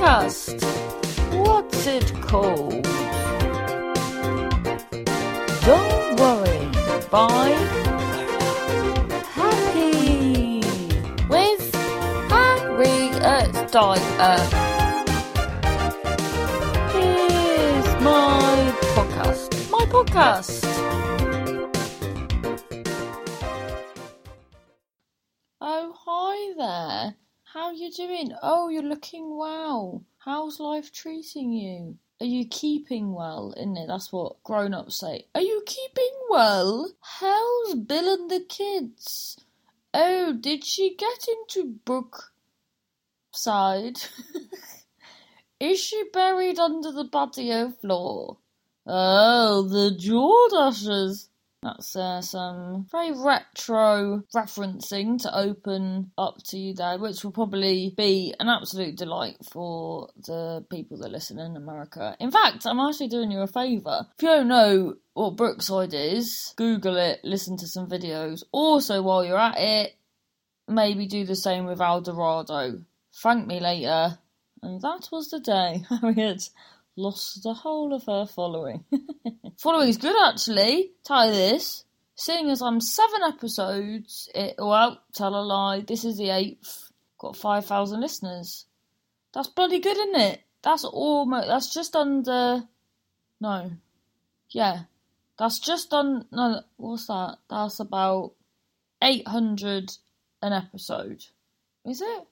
podcast. What's it called? Don't worry. By Happy with Harriet uh, Dyer. Uh, Here's my podcast. My podcast. How you doing? Oh, you're looking well. How's life treating you? Are you keeping well? Isn't it? That's what grown-ups say. Are you keeping well? How's Bill and the kids? Oh, did she get into Brookside? Is she buried under the patio floor? Oh, the Jordashes. That's uh, some very retro referencing to open up to you there, which will probably be an absolute delight for the people that listen in America. In fact, I'm actually doing you a favour. If you don't know what Brookside is, Google it, listen to some videos. Also, while you're at it, maybe do the same with El Dorado. Thank me later. And that was the day lost the whole of her following. following is good actually. Tie this. Seeing as I'm seven episodes, it, well, tell a lie, this is the eighth. Got 5,000 listeners. That's bloody good, isn't it? That's almost, that's just under, no. Yeah. That's just on, no, what's that? That's about 800 an episode. Is it?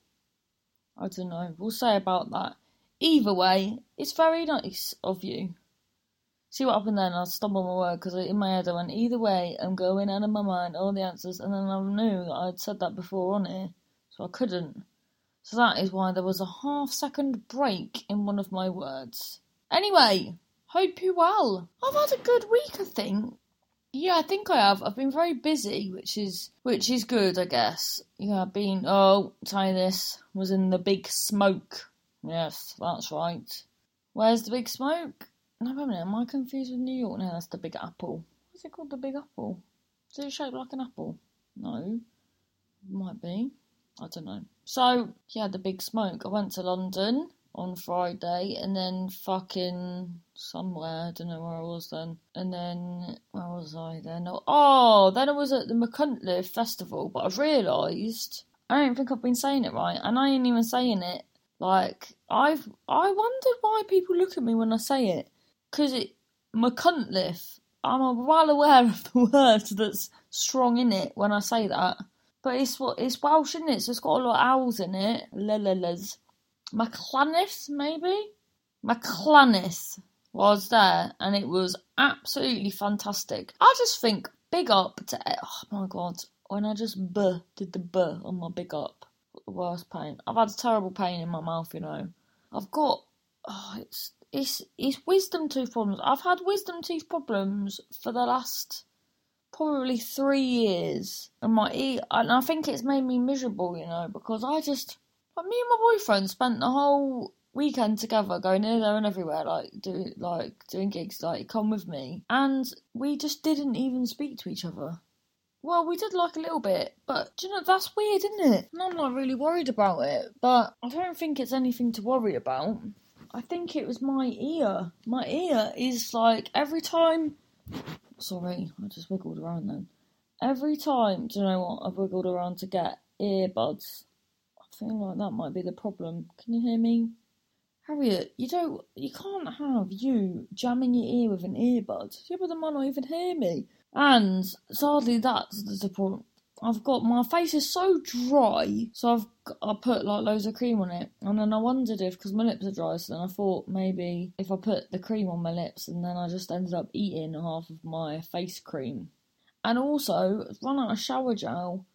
I don't know. We'll say about that. Either way, it's very nice of you. See what happened then? I stumbled my word because in my head I went, either way, I'm going out of my mind, all the answers, and then I knew that I'd said that before on here, so I couldn't. So that is why there was a half second break in one of my words. Anyway, hope you well. I've had a good week, I think. Yeah, I think I have. I've been very busy, which is which is good, I guess. Yeah, I've been oh, you this, was in the big smoke Yes, that's right. Where's the big smoke? No, wait a minute, am I confused with New York? No, that's the Big Apple. What's it called, the Big Apple? Is it shaped like an apple? No. Might be. I don't know. So, yeah, the big smoke. I went to London on Friday and then fucking somewhere. I don't know where I was then. And then, where was I then? Oh, then I was at the Machynlleth Festival, but I've realised I don't think I've been saying it right, and I ain't even saying it like I've I wondered why people look at me when I say it because it Machynlleth. I'm well aware of the word that's strong in it when I say that, but it's what it's Welsh, isn't it? So it's got a lot of owls in it. Lalalas. Maclaneth, maybe. Maclaneth was there, and it was absolutely fantastic. I just think big up to oh my god when I just b did the b on my big up the worst pain. I've had terrible pain in my mouth, you know. I've got oh, it's it's it's wisdom tooth problems. I've had wisdom teeth problems for the last probably three years, and my ear, and I think it's made me miserable, you know, because I just like me and my boyfriend spent the whole weekend together, going here, there, and everywhere, like do like doing gigs, like come with me, and we just didn't even speak to each other. Well, we did like a little bit, but you know that's weird, isn't it? And I'm not really worried about it, but I don't think it's anything to worry about. I think it was my ear. My ear is like every time. Sorry, I just wiggled around then. Every time, do you know what? I've wiggled around to get earbuds. I feel like that might be the problem. Can you hear me? Harriet, you don't, you can't have you jamming your ear with an earbud. Yeah, but they might not even hear me. And sadly, that's the point. I've got my face is so dry, so I've I put like loads of cream on it, and then I wondered if because my lips are dry, so then I thought maybe if I put the cream on my lips, and then I just ended up eating half of my face cream, and also run out of shower gel,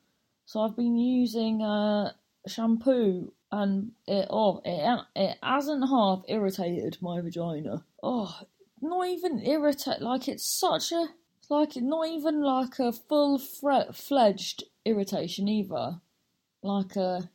so I've been using uh, shampoo, and it oh it it hasn't half irritated my vagina. Oh, not even irritate like it's such a like not even like a full fledged irritation either. Like a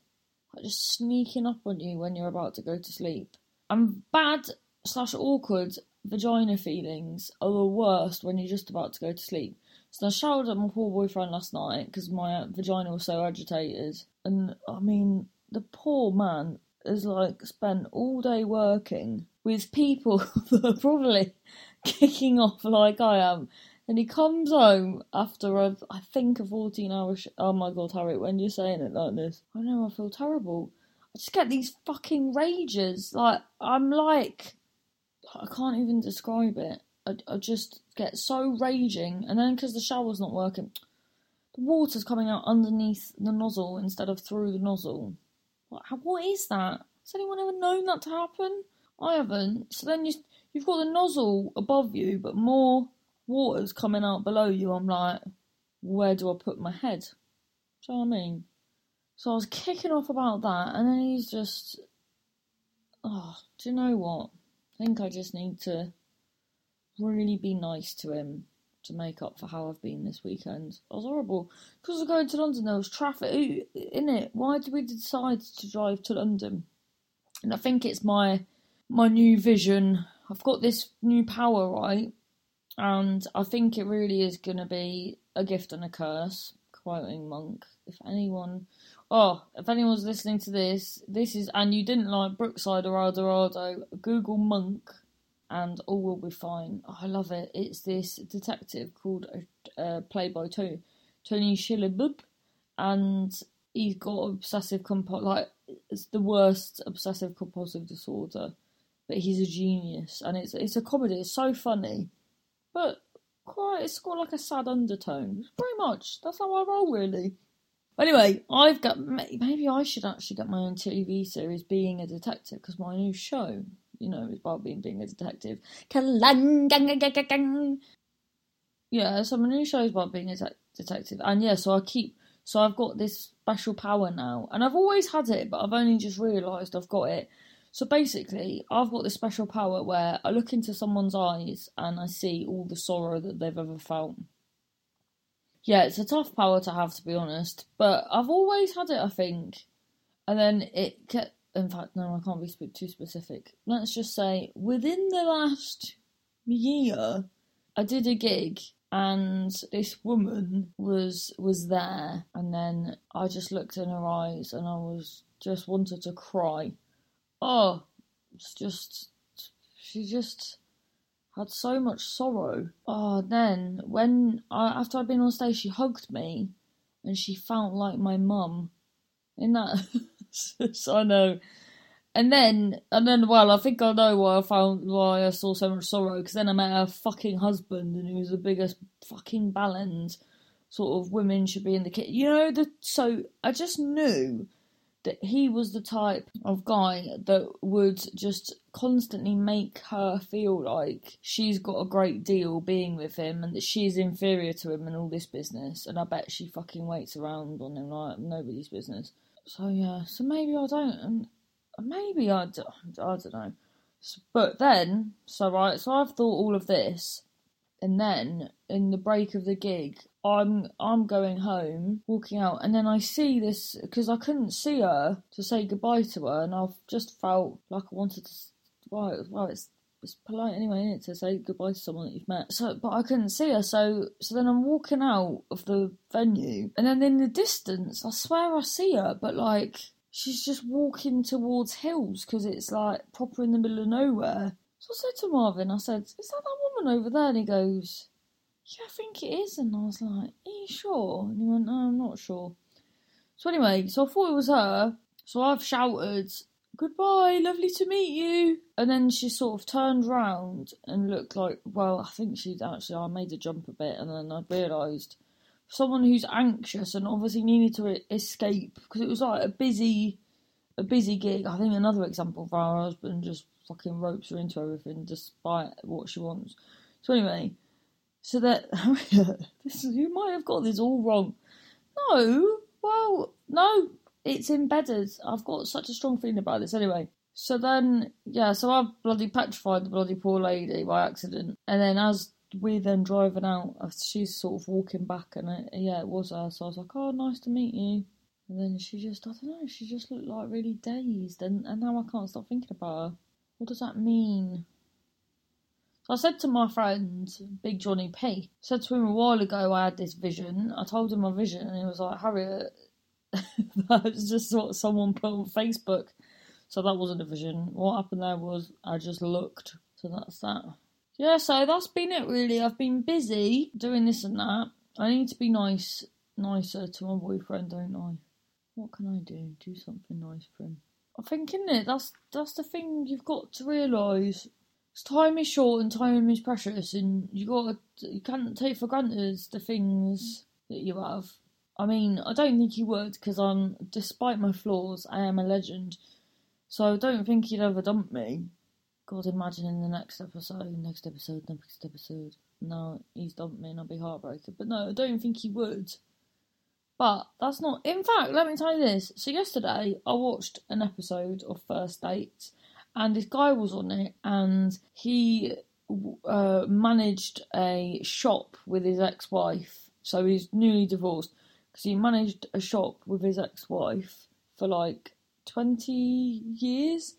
like just sneaking up on you when you're about to go to sleep. And bad slash awkward vagina feelings are the worst when you're just about to go to sleep. So I shouted at my poor boyfriend last night because my vagina was so agitated. And I mean, the poor man, has like spent all day working with people that are probably kicking off like I am. And he comes home after a, I think a 14 hour sh- Oh my god, Harry, when you're saying it like this, I know I feel terrible. I just get these fucking rages. Like, I'm like, I can't even describe it. I, I just get so raging. And then because the shower's not working, the water's coming out underneath the nozzle instead of through the nozzle. What, what is that? Has anyone ever known that to happen? I haven't. So then you, you've got the nozzle above you, but more water's coming out below you. I'm like, where do I put my head? Do you know what I mean? So I was kicking off about that, and then he's just, oh, do you know what? I think I just need to really be nice to him to make up for how I've been this weekend. I was horrible because I was going to London. There was traffic in it. Why did we decide to drive to London? And I think it's my my new vision. I've got this new power, right? And I think it really is going to be a gift and a curse, quoting Monk. If anyone, oh, if anyone's listening to this, this is, and you didn't like Brookside or Eldorado, Google Monk and all will be fine. Oh, I love it. It's this detective called, uh, uh played by Tony, Tony and he's got obsessive compulsive, like, it's the worst obsessive compulsive disorder, but he's a genius, and it's it's a comedy. It's so funny but quite it's got like a sad undertone. Pretty much that's how I roll, really. Anyway, I've got maybe I should actually get my own TV series, being a detective, because my new show, you know, is about being being a detective. Yeah, so my new show is about being a detective, and yeah, so I keep so I've got this special power now, and I've always had it, but I've only just realised I've got it so basically, I've got this special power where I look into someone's eyes and I see all the sorrow that they've ever felt. Yeah, it's a tough power to have, to be honest, but I've always had it, I think. And then it kept. In fact, no, I can't be too specific. Let's just say within the last year, I did a gig and this woman was was there and then I just looked in her eyes and I was just wanted to cry oh, it's just she just had so much sorrow. Oh, then when I, after I'd been on stage, she hugged me, and she felt like my mum. In that, so I know. And then, and then, well, I think I know why I found why I saw so much sorrow. Because then I met her fucking husband, and he was the biggest fucking ballend. Sort of women should be in the kit. You know, the so I just knew that he was the type of guy that would just constantly make her feel like she's got a great deal being with him and that she's inferior to him and all this business. And I bet she fucking waits around on him like nobody's business. So yeah, so maybe I don't, maybe I, do, I don't know. But then, so right, so I've thought all of this, and then in the break of the gig, I'm I'm going home, walking out, and then I see this because I couldn't see her to say goodbye to her, and I've just felt like I wanted to. Well, well, it's it's polite anyway, is it, to say goodbye to someone that you've met. So, but I couldn't see her, so so then I'm walking out of the venue, and then in the distance, I swear I see her, but like she's just walking towards hills because it's like proper in the middle of nowhere. So I said to Marvin, I said, "Is that that woman over there?" And he goes, yeah, I think it is. And I was like, are you sure? And he went, no, I'm not sure. So anyway, so I thought it was her. So I've shouted, goodbye, lovely to meet you. And then she sort of turned round and looked like, well, I think she'd actually, I made a jump a bit. And then I realised someone who's anxious and obviously needed to escape because it was like a busy, a busy gig. I think another example of our husband just fucking ropes her into everything despite what she wants. So anyway, so that this you might have got this all wrong. No, well, no, it's embedded. I've got such a strong feeling about this anyway. So then, yeah, so I've bloody petrified the bloody poor lady by accident, and then as we're then driving out, uh, she's sort of walking back, and it, yeah, it was her. So I was like, "Oh, nice to meet you." And then she just, I don't know, she just looked like really dazed, and, and now I can't stop thinking about her. What does that mean? So I said to my friend, Big Johnny P, said to him a while ago I had this vision. I told him my vision, and he was like, Harriet, that was just what someone put on Facebook. So that wasn't a vision. What happened there was I just looked. So that's that. Yeah, so that's been it really. I've been busy doing this and that. I need to be nice, nicer to my boyfriend, don't I? What can I do? Do something nice for him. I think, isn't it? That's that's the thing you've got to realise. Time is short and time is precious, and you got you can't take for granted the things that you have. I mean, I don't think he would because I'm, um, despite my flaws, I am a legend. So I don't think he'd ever dump me. God, imagine in the next episode, next episode, next episode. No, he's dumped me and I'll be heartbroken. But no, I don't think he would. But that's not. In fact, let me tell you this. So yesterday, I watched an episode of First Dates, and this guy was on it, and he uh, managed a shop with his ex-wife. So he's newly divorced because he managed a shop with his ex-wife for like twenty years,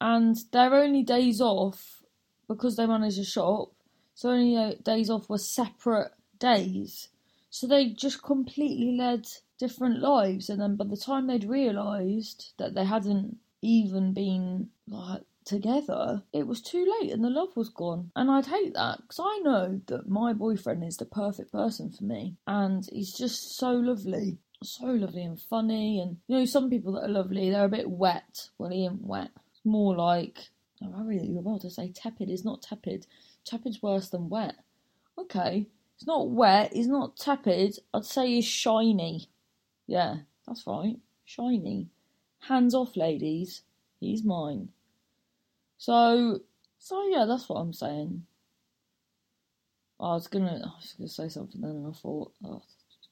and their only days off because they managed a shop. So only uh, days off were separate days. So they just completely led different lives, and then by the time they'd realised that they hadn't even been like together, it was too late and the love was gone. And I'd hate that because I know that my boyfriend is the perfect person for me, and he's just so lovely. So lovely and funny, and you know, some people that are lovely, they're a bit wet. Well, he ain't wet. It's more like, oh, I really, you're about to say tepid. It's not tepid. Tepid's worse than wet. Okay, it's not wet, it's not tepid. I'd say he's shiny. Yeah, that's right. Shiny. Hands off, ladies. He's mine. So, so yeah, that's what I'm saying. I was gonna, I was gonna say something then, and I thought, oh,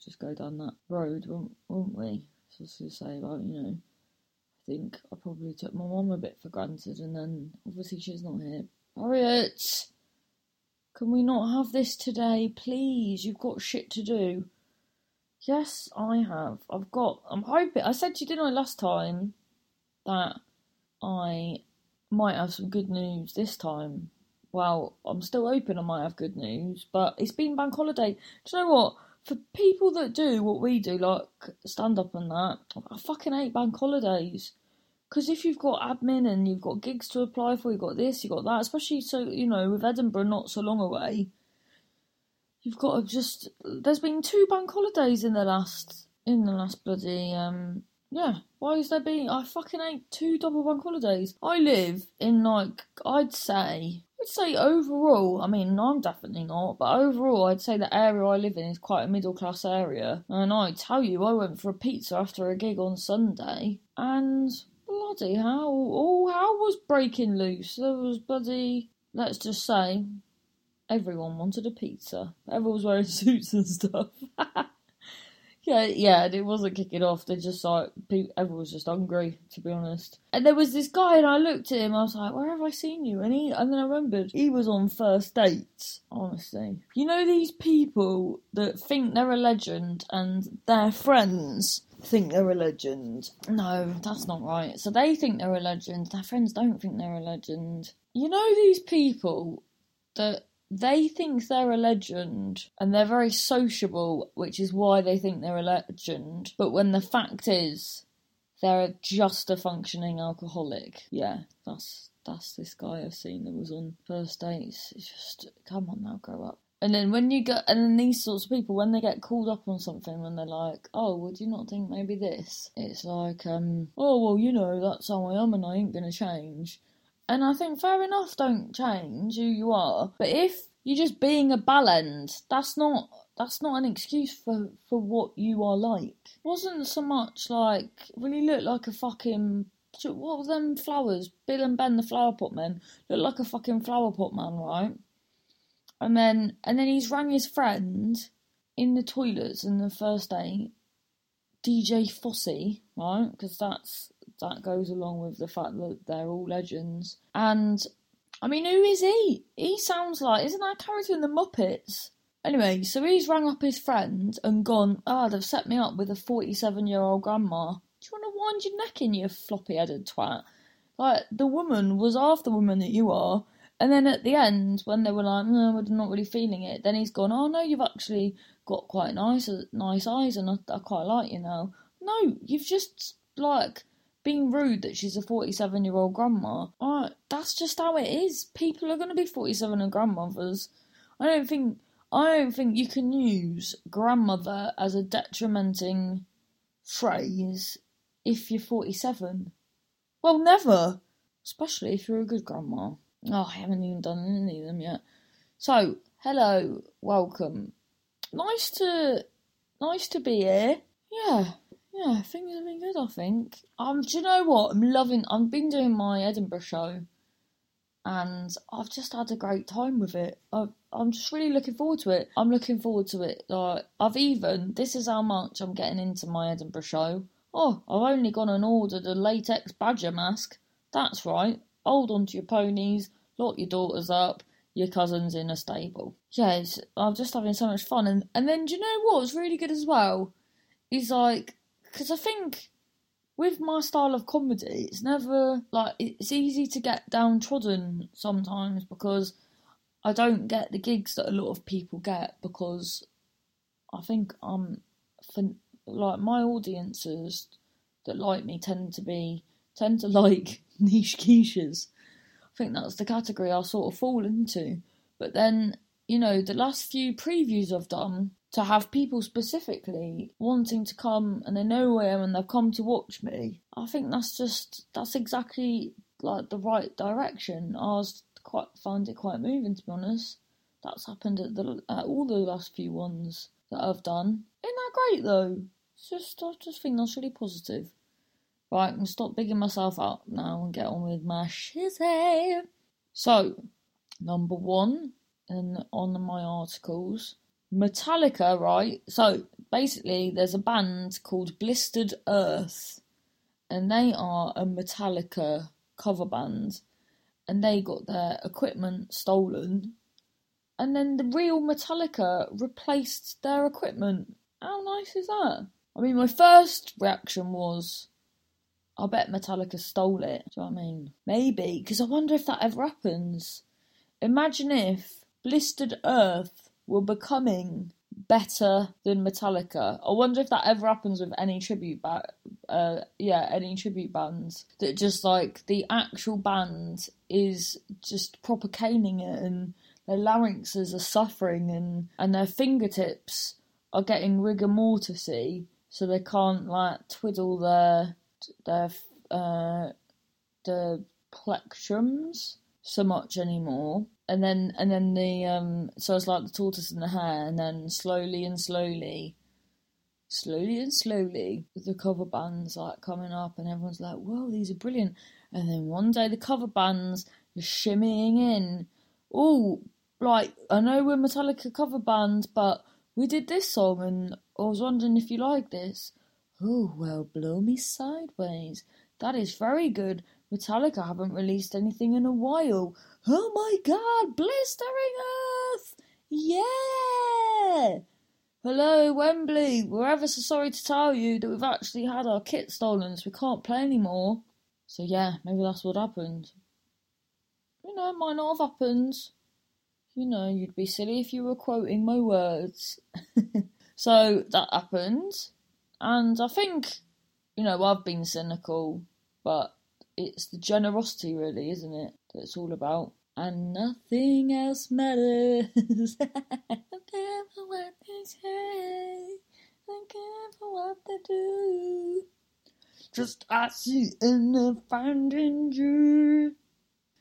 just go down that road, won't, won't we? So I was gonna say about, you know, I think I probably took my mum a bit for granted, and then obviously she's not here. Harriet, can we not have this today, please? You've got shit to do. Yes, I have. I've got. I'm hoping. I said to you, didn't I, last time, that I might have some good news this time. Well, I'm still hoping I might have good news, but it's been bank holiday. Do you know what? For people that do what we do, like stand up and that, I fucking hate bank holidays. Because if you've got admin and you've got gigs to apply for, you've got this, you've got that, especially so, you know, with Edinburgh not so long away, you've got to just. There's been two bank holidays in the last. In the last bloody. um Yeah, why is there being. I fucking hate two double bank holidays. I live in, like, I'd say. I'd say overall, I mean, I'm definitely not, but overall, I'd say the area I live in is quite a middle class area. And I tell you, I went for a pizza after a gig on Sunday, and bloody hell, all hell was breaking loose. There was bloody, let's just say, everyone wanted a pizza. Everyone was wearing suits and stuff. yeah, yeah, it wasn't kicking off. They just like everyone was just hungry, to be honest. And there was this guy, and I looked at him. I was like, "Where have I seen you?" And he, and then I remembered he was on first dates. Honestly, you know these people that think they're a legend and their friends think they're a legend. No, that's not right. So they think they're a legend. Their friends don't think they're a legend. You know these people that they think they're a legend and they're very sociable, which is why they think they're a legend. But when the fact is, they're just a functioning alcoholic. Yeah, that's that's this guy I've seen that was on first dates. It's just come on now, grow up. And then when you get, and then these sorts of people, when they get called up on something, when they're like, "Oh, would you not think maybe this?" It's like, um, "Oh, well, you know, that's how I am, and I ain't gonna change." And I think fair enough, don't change who you are. But if you're just being a bellend, that's not that's not an excuse for for what you are like. It wasn't so much like really look like a fucking what were them flowers? Bill and Ben, the flower pot men, look like a fucking flower pot man, right? And then and then he's rang his friend in the toilets in the first day, DJ Fossey, right? Because that's that goes along with the fact that they're all legends. And I mean, who is he? He sounds like isn't that a character in the Muppets? Anyway, so he's rang up his friend and gone, ah, oh, they've set me up with a 47 year old grandma. Do you want to wind your neck in, you floppy headed twat? Like, the woman was half the woman that you are, and then at the end, when they were like, no, we're not really feeling it, then he's gone, oh no, you've actually got quite nice, nice eyes, and I, I quite like you now. No, you've just like being rude that she's a 47 year old grandma. Uh, that's just how it is. People are going to be 47 and grandmothers. I don't think I don't think you can use grandmother as a detrimenting phrase if you're 47. Well, never. Especially if you're a good grandma. Oh, I haven't even done any of them yet. So, hello, welcome. Nice to, nice to be here. Yeah, yeah, things have been good. I think. Um, do you know what? I'm loving. I've been doing my Edinburgh show, and I've just had a great time with it. I, I'm just really looking forward to it. I'm looking forward to it. Like I've even. This is how much I'm getting into my Edinburgh show. Oh, I've only gone and ordered a latex badger mask. That's right. Hold on to your ponies, lock your daughters up, your cousins in a stable. Yeah, I'm just having so much fun. And, and then, do you know what's really good as well? Is like, because I think with my style of comedy, it's never like, it's easy to get downtrodden sometimes because I don't get the gigs that a lot of people get because I think I'm, for, like, my audiences that like me tend to be, tend to like niche quiches. I think that's the category I sort of fall into. But then, you know, the last few previews I've done, to have people specifically wanting to come and they know I am and they've come to watch me, I think that's just, that's exactly like the right direction. I was quite, find it quite moving to be honest. That's happened at, the, at all the last few ones that I've done. Isn't that great though? It's just, I just think that's really positive. Right, I can stop bigging myself up now and get on with my shizzy. So, number one, and on my articles, Metallica, right? So, basically, there's a band called Blistered Earth, and they are a Metallica cover band, and they got their equipment stolen, and then the real Metallica replaced their equipment. How nice is that? I mean, my first reaction was, I bet Metallica stole it. Do you know what I mean? Maybe, because I wonder if that ever happens. Imagine if Blistered Earth were becoming better than Metallica. I wonder if that ever happens with any tribute ba- uh yeah, any tribute bands that just like the actual band is just proper caning it and their larynxes are suffering and and their fingertips are getting rigor mortisy so they can't like twiddle their their uh, the plectrums so much anymore. And then and then the um so it's like the tortoise and the hare, and then slowly and slowly, slowly and slowly, the cover bands like coming up, and everyone's like, "Whoa, these are brilliant!" And then one day the cover bands are shimmying in. Oh, like I know we're Metallica cover band, but we did this song, and I was wondering if you like this. Oh, well, blow me sideways. That is very good. Metallica haven't released anything in a while. Oh my god, Blistering Earth! Yeah! Hello, Wembley. We're ever so sorry to tell you that we've actually had our kit stolen, so we can't play anymore. So yeah, maybe that's what happened. You know, it might not have happened. You know, you'd be silly if you were quoting my words. so that happened. And I think, you know, I've been cynical, but it's the generosity, really, isn't it? That it's all about. And nothing else matters. I care for what they say, I care for what they do. Just I see in the finding you.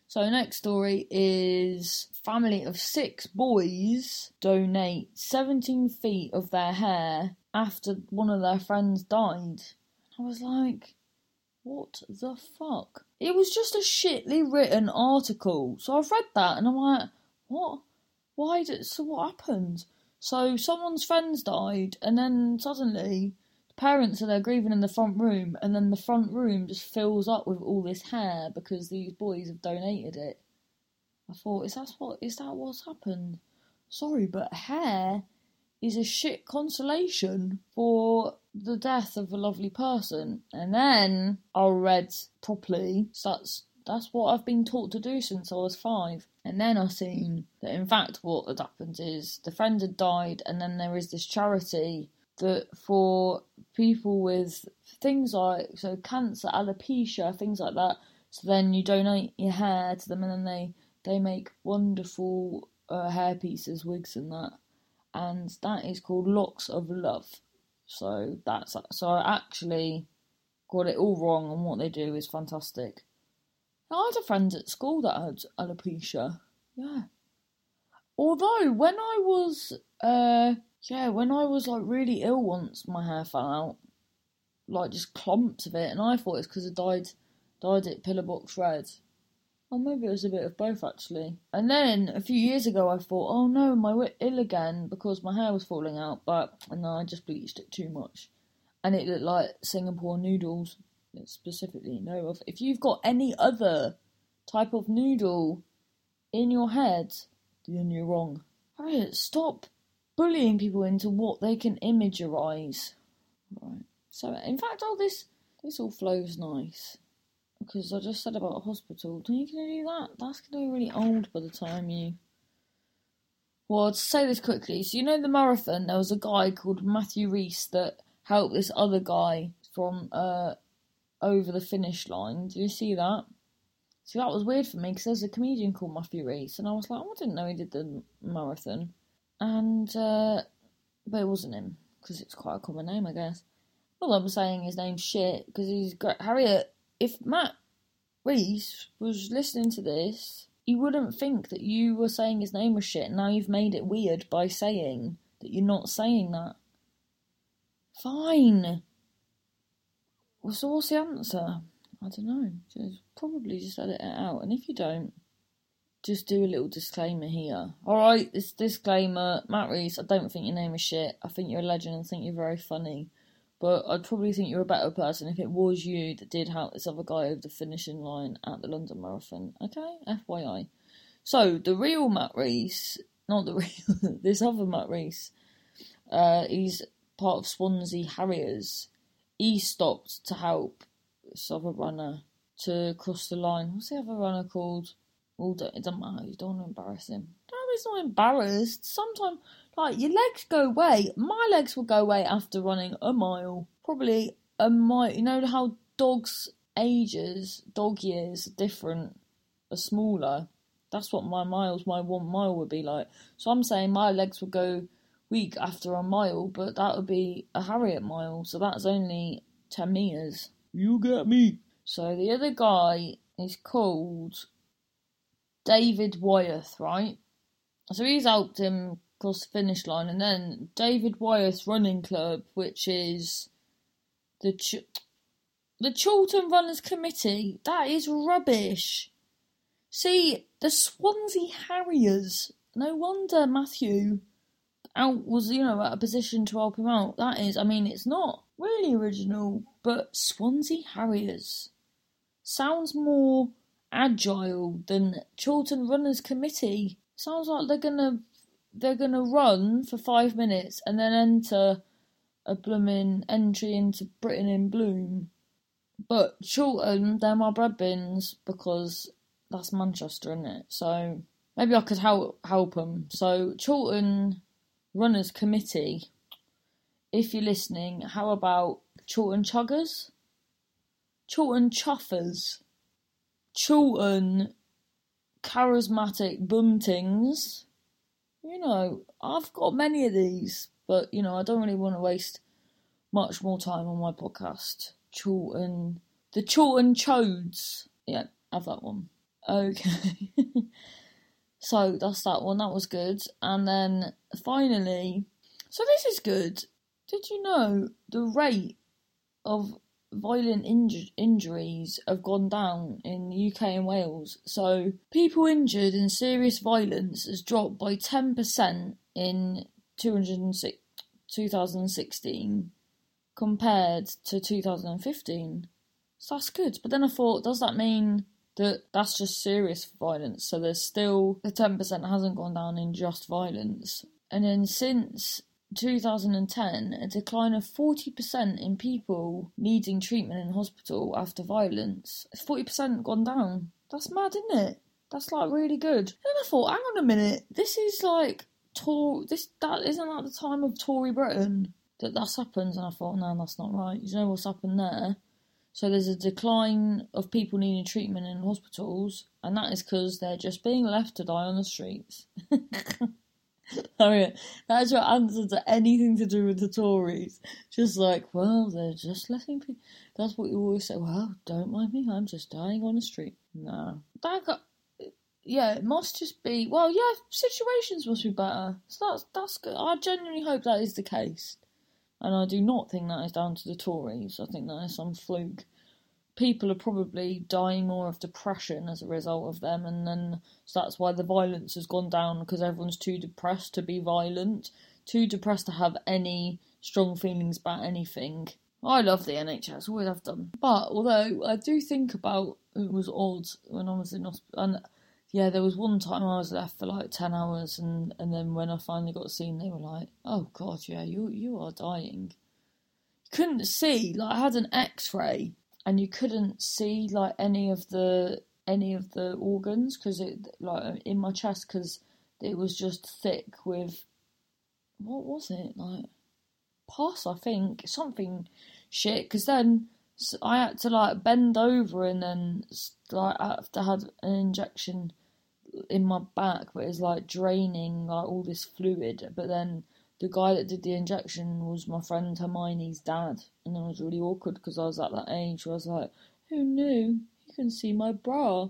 So next story is family of six boys donate 17 feet of their hair after one of their friends died. I was like, what the fuck? It was just a shitly written article. So I've read that and I'm like, what? Why did so what happened? So someone's friends died and then suddenly the parents are there grieving in the front room and then the front room just fills up with all this hair because these boys have donated it. I thought, is that what is that what's happened? Sorry, but hair is a shit consolation for the death of a lovely person. And then I'll read properly. So that's that's what I've been taught to do since I was five. And then I seen that in fact what had happened is the friend had died, and then there is this charity that for people with things like so cancer, alopecia, things like that. So then you donate your hair to them, and then they they make wonderful uh, hair pieces, wigs, and that. And that is called locks of love. So that's so I actually got it all wrong, and what they do is fantastic. I had a friend at school that had alopecia. Yeah. Although when I was uh yeah, when I was like really ill once, my hair fell out, like just clumps of it, and I thought it's because I dyed dyed it pillar box red. Or maybe it was a bit of both actually. And then a few years ago, I thought, oh no, my wit ill again because my hair was falling out, but and I just bleached it too much, and it looked like Singapore noodles. Specifically, of. If you've got any other type of noodle in your head, then you're wrong. Harriet, stop bullying people into what they can imagerize. Right. So, in fact, all this this all flows nice because I just said about a hospital. Don't you gonna do that? That's gonna be really old by the time you. Well, to say this quickly, so you know the marathon, there was a guy called Matthew Rees that helped this other guy from uh over the finish line. Do you see that? See, that was weird for me because there's a comedian called Matthew Rees, and I was like, oh, I didn't know he did the marathon and uh, but it wasn't him because it's quite a common name, I guess. Well, I'm saying his name's shit because he's great. Harriet, if Matt Rees was listening to this, he wouldn't think that you were saying his name was shit. And Now you've made it weird by saying that you're not saying that. Fine. So what's the answer? I don't know. Just probably just edit it out. And if you don't, just do a little disclaimer here. Alright, this disclaimer, Matt Rees, I don't think your name is shit. I think you're a legend and think you're very funny. But I'd probably think you're a better person if it was you that did help this other guy over the finishing line at the London Marathon. Okay? FYI. So, the real Matt Rees, not the real, this other Matt Rees, uh, he's part of Swansea Harriers. He stopped to help this other runner to cross the line. What's the other runner called? Well, it doesn't matter. You don't want to embarrass him. No, he's not embarrassed. Sometimes, like, your legs go away. My legs will go away after running a mile. Probably a mile. You know how dogs' ages, dog years, are different, are smaller. That's what my miles, my one mile would be like. So I'm saying my legs would go weak after a mile, but that would be a Harriet mile. So that's only 10 metres. You get me. So the other guy is called David Wyeth, right? So he's helped him cross the finish line, and then David Wyeth Running Club, which is the Ch- the Chorlton Runners Committee. That is rubbish. See, the Swansea Harriers. No wonder Matthew out was you know at a position to help him out. That is, I mean, it's not really original, but Swansea Harriers sounds more agile than Chorlton Runners Committee. Sounds like they're gonna they're gonna run for five minutes and then enter a blooming entry into Britain in Bloom. But Chorlton, they're my bread bins because that's Manchester, isn't it? So maybe I could help help them. So Chorlton Runners Committee, if you're listening, how about Chorlton Chuggers? Chorlton Chuffers? Chorlton charismatic buntings. You know, I've got many of these, but you know, I don't really want to waste much more time on my podcast. Chorlton, the Chorlton Chodes. Yeah, have that one. Okay. so that's that one. That was good. And then finally, so this is good. Did you know the rate of violent inju- injuries have gone down in the UK and Wales. So people injured in serious violence has dropped by 10% in 2016 compared to 2015. So that's good. But then I thought, does that mean that that's just serious violence? So there's still the 10% hasn't gone down in just violence. And then since 2010, a decline of 40% in people needing treatment in hospital after violence. It's 40% gone down. That's mad, isn't it? That's like really good. And I thought, hang on a minute, this is like Tor. This that isn't that the time of Tory Britain. that that's happened, and I thought, no, that's not right. You know what's happened there? So there's a decline of people needing treatment in hospitals, and that is because they're just being left to die on the streets. Mean, that's your answer to anything to do with the Tories. Just like, well, they're just letting people. That's what you always say. Well, don't mind me, I'm just dying on the street. No, that got. Yeah, it must just be. Well, yeah, situations must be better. So that's that's good. I genuinely hope that is the case, and I do not think that is down to the Tories. I think that is some fluke people are probably dying more of depression as a result of them, and then so that's why the violence has gone down because everyone's too depressed to be violent, too depressed to have any strong feelings about anything. I love the NHS, always have done. But although I do think about it was odd when I was in hospital, and yeah, there was one time I was left for like ten hours, and and then when I finally got seen, they were like, "Oh God, yeah, you you are dying." You couldn't see, like I had an X-ray and you couldn't see like any of the any of the organs because it like in my chest because it was just thick with what was it? Like pus I think. Something shit. Because then I had to like bend over and then like after had an injection in my back but it's like draining like all this fluid. But then the guy that did the injection was my friend Hermione's dad, and it was really awkward because I was at that age where I was like, "Who knew? You can see my bra."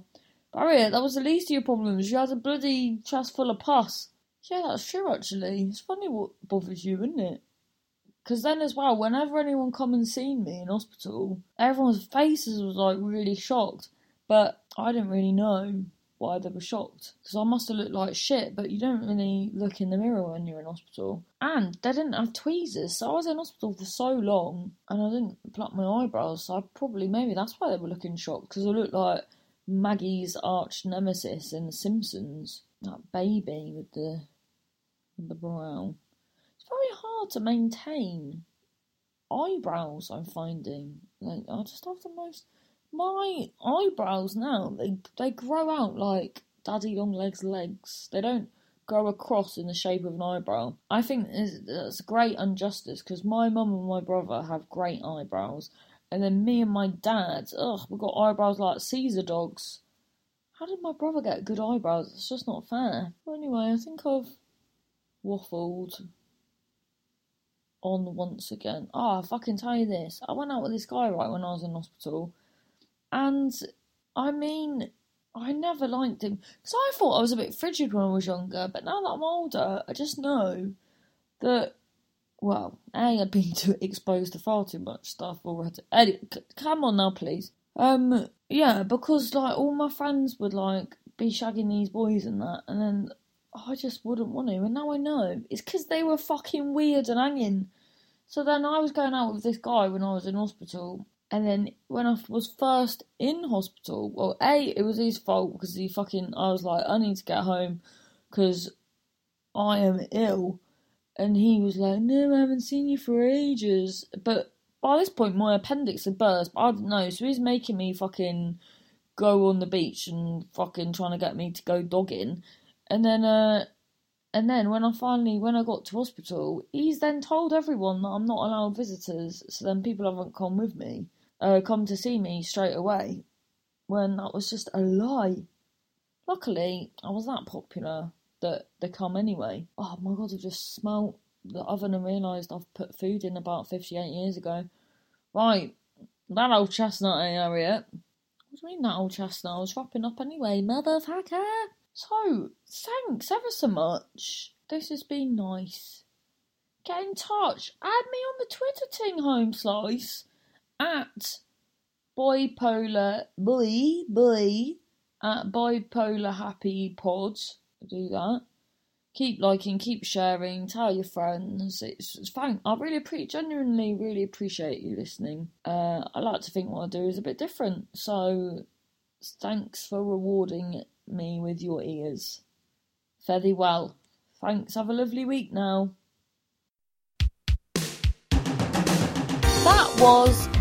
Barrier, that was the least of your problems. You had a bloody chest full of pus. Yeah, that's true. Actually, it's funny what bothers you, isn't it? Because then, as well, whenever anyone come and seen me in hospital, everyone's faces was like really shocked, but I didn't really know why they were shocked. Because I must have looked like shit, but you don't really look in the mirror when you're in hospital. And they didn't have tweezers, so I was in hospital for so long and I didn't pluck my eyebrows, so I probably, maybe that's why they were looking shocked, because I looked like Maggie's arch nemesis in The Simpsons. That baby with the, with the brow. It's very hard to maintain eyebrows, I'm finding. Like, I just have the most my eyebrows now they they grow out like daddy long legs legs. They don't grow across in the shape of an eyebrow. I think that's great injustice because my mum and my brother have great eyebrows, and then me and my dad, ugh, we've got eyebrows like Caesar dogs. How did my brother get good eyebrows? It's just not fair. Anyway, I think I've waffled on once again. Ah, oh, fucking tell you this. I went out with this guy right when I was in hospital and I mean, I never liked him because I thought I was a bit frigid when I was younger, but now that I'm older, I just know that. Well, A, I'd been too exposed to far too much stuff already. Anyway, c- come on now, please. Um, yeah, because like all my friends would like be shagging these boys and that, and then I just wouldn't want to. And now I know it's because they were fucking weird and hanging. So then I was going out with this guy when I was in hospital, and then when I was first in hospital, well, A, it was his fault because he fucking, I was like, I need to get home because I am ill. And he was like, no, I haven't seen you for ages. But by this point, my appendix had burst. But I don't know. So he's making me fucking go on the beach and fucking trying to get me to go dogging. And then, uh, and then when I finally, when I got to hospital, he's then told everyone that I'm not allowed visitors. So then people haven't come with me uh, come to see me straight away when that was just a lie. Luckily, I was that popular that they come anyway. Oh my god, I just smelt the oven and realised I've put food in about 58 years ago. Right, that old chestnut, eh, Harriet? What do you mean that old chestnut? I was wrapping up anyway, motherfucker! So, thanks ever so much. This has been nice. Get in touch. Add me on the Twitter ting, Home Slice at bipolar boy boy at bipolar happy pods. Do that. Keep liking, keep sharing, tell your friends. It's, it's fine. I really appreciate, genuinely, really appreciate you listening. Uh, I like to think what I do is a bit different. So, thanks for rewarding me with your ears. Fare thee well. Thanks. Have a lovely week now. That was